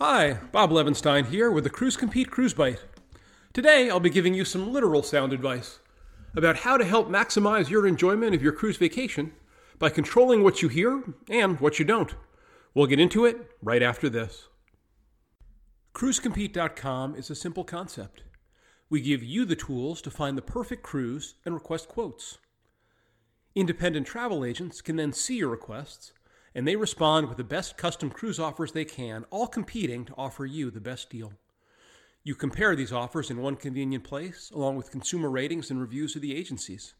Hi, Bob Levenstein here with the Cruise Compete Cruise Bite. Today I'll be giving you some literal sound advice about how to help maximize your enjoyment of your cruise vacation by controlling what you hear and what you don't. We'll get into it right after this. CruiseCompete.com is a simple concept. We give you the tools to find the perfect cruise and request quotes. Independent travel agents can then see your requests and they respond with the best custom cruise offers they can, all competing to offer you the best deal. You compare these offers in one convenient place, along with consumer ratings and reviews of the agencies.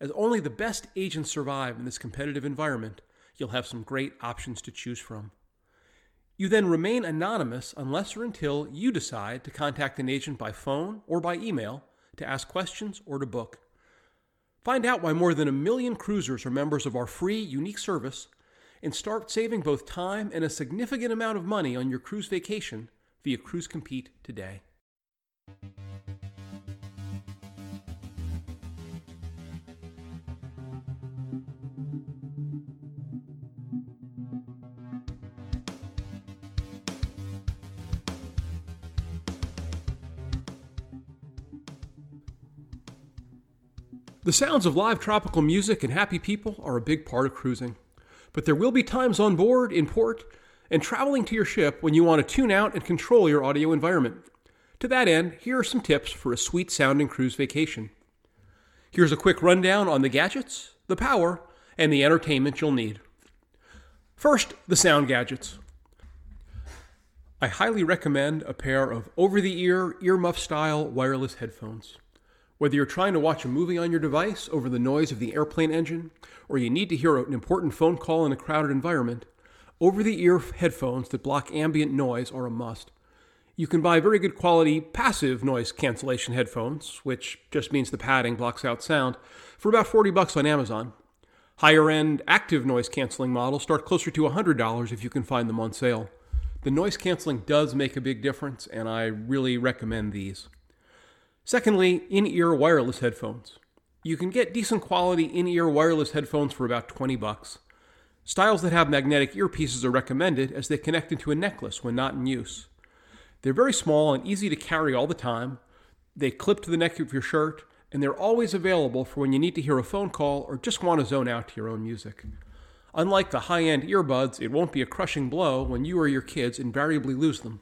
As only the best agents survive in this competitive environment, you'll have some great options to choose from. You then remain anonymous unless or until you decide to contact an agent by phone or by email to ask questions or to book. Find out why more than a million cruisers are members of our free, unique service and start saving both time and a significant amount of money on your cruise vacation via Cruise Compete today. The sounds of live tropical music and happy people are a big part of cruising but there will be times on board, in port, and traveling to your ship when you want to tune out and control your audio environment. To that end, here are some tips for a sweet sounding cruise vacation. Here's a quick rundown on the gadgets, the power, and the entertainment you'll need. First, the sound gadgets. I highly recommend a pair of over the ear, earmuff style wireless headphones. Whether you're trying to watch a movie on your device over the noise of the airplane engine, or you need to hear an important phone call in a crowded environment, over the ear headphones that block ambient noise are a must. You can buy very good quality passive noise cancellation headphones, which just means the padding blocks out sound, for about 40 bucks on Amazon. Higher end active noise canceling models start closer to $100 if you can find them on sale. The noise canceling does make a big difference, and I really recommend these. Secondly, in ear wireless headphones. You can get decent quality in ear wireless headphones for about 20 bucks. Styles that have magnetic earpieces are recommended as they connect into a necklace when not in use. They're very small and easy to carry all the time. They clip to the neck of your shirt, and they're always available for when you need to hear a phone call or just want to zone out to your own music. Unlike the high end earbuds, it won't be a crushing blow when you or your kids invariably lose them.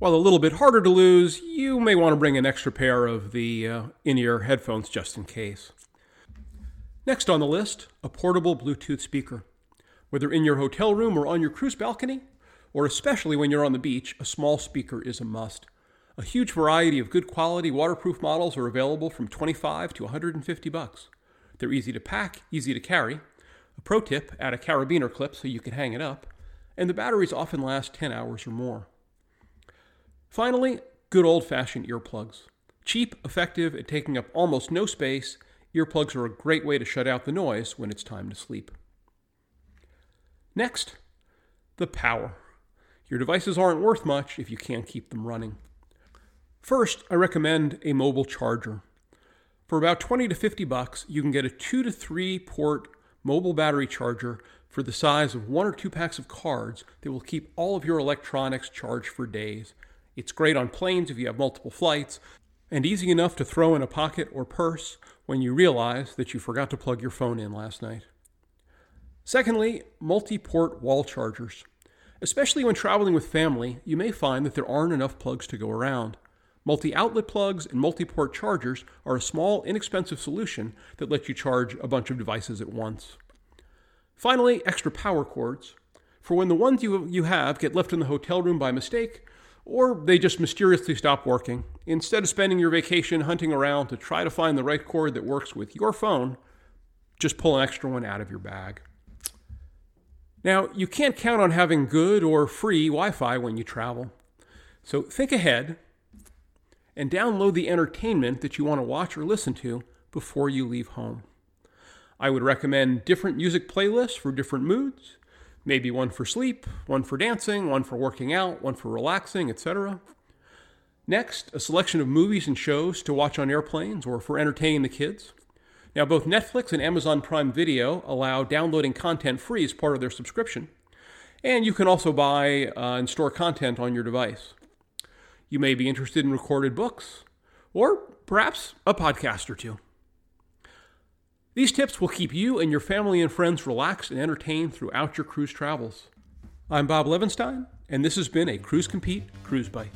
While a little bit harder to lose, you may want to bring an extra pair of the uh, in ear headphones just in case. Next on the list, a portable Bluetooth speaker. Whether in your hotel room or on your cruise balcony, or especially when you're on the beach, a small speaker is a must. A huge variety of good quality waterproof models are available from 25 to 150 bucks. They're easy to pack, easy to carry. A pro tip, add a carabiner clip so you can hang it up, and the batteries often last 10 hours or more. Finally, good old fashioned earplugs. Cheap, effective, and taking up almost no space, earplugs are a great way to shut out the noise when it's time to sleep. Next, the power. Your devices aren't worth much if you can't keep them running. First, I recommend a mobile charger. For about 20 to 50 bucks, you can get a 2 to 3 port mobile battery charger for the size of one or two packs of cards that will keep all of your electronics charged for days. It's great on planes if you have multiple flights, and easy enough to throw in a pocket or purse when you realize that you forgot to plug your phone in last night. Secondly, multi port wall chargers. Especially when traveling with family, you may find that there aren't enough plugs to go around. Multi outlet plugs and multi port chargers are a small, inexpensive solution that lets you charge a bunch of devices at once. Finally, extra power cords. For when the ones you, you have get left in the hotel room by mistake, or they just mysteriously stop working. Instead of spending your vacation hunting around to try to find the right cord that works with your phone, just pull an extra one out of your bag. Now, you can't count on having good or free Wi Fi when you travel. So think ahead and download the entertainment that you want to watch or listen to before you leave home. I would recommend different music playlists for different moods maybe one for sleep, one for dancing, one for working out, one for relaxing, etc. Next, a selection of movies and shows to watch on airplanes or for entertaining the kids. Now, both Netflix and Amazon Prime Video allow downloading content free as part of their subscription. and you can also buy uh, and store content on your device. You may be interested in recorded books, or perhaps a podcast or two. These tips will keep you and your family and friends relaxed and entertained throughout your cruise travels. I'm Bob Levenstein, and this has been a Cruise Compete Cruise Bite.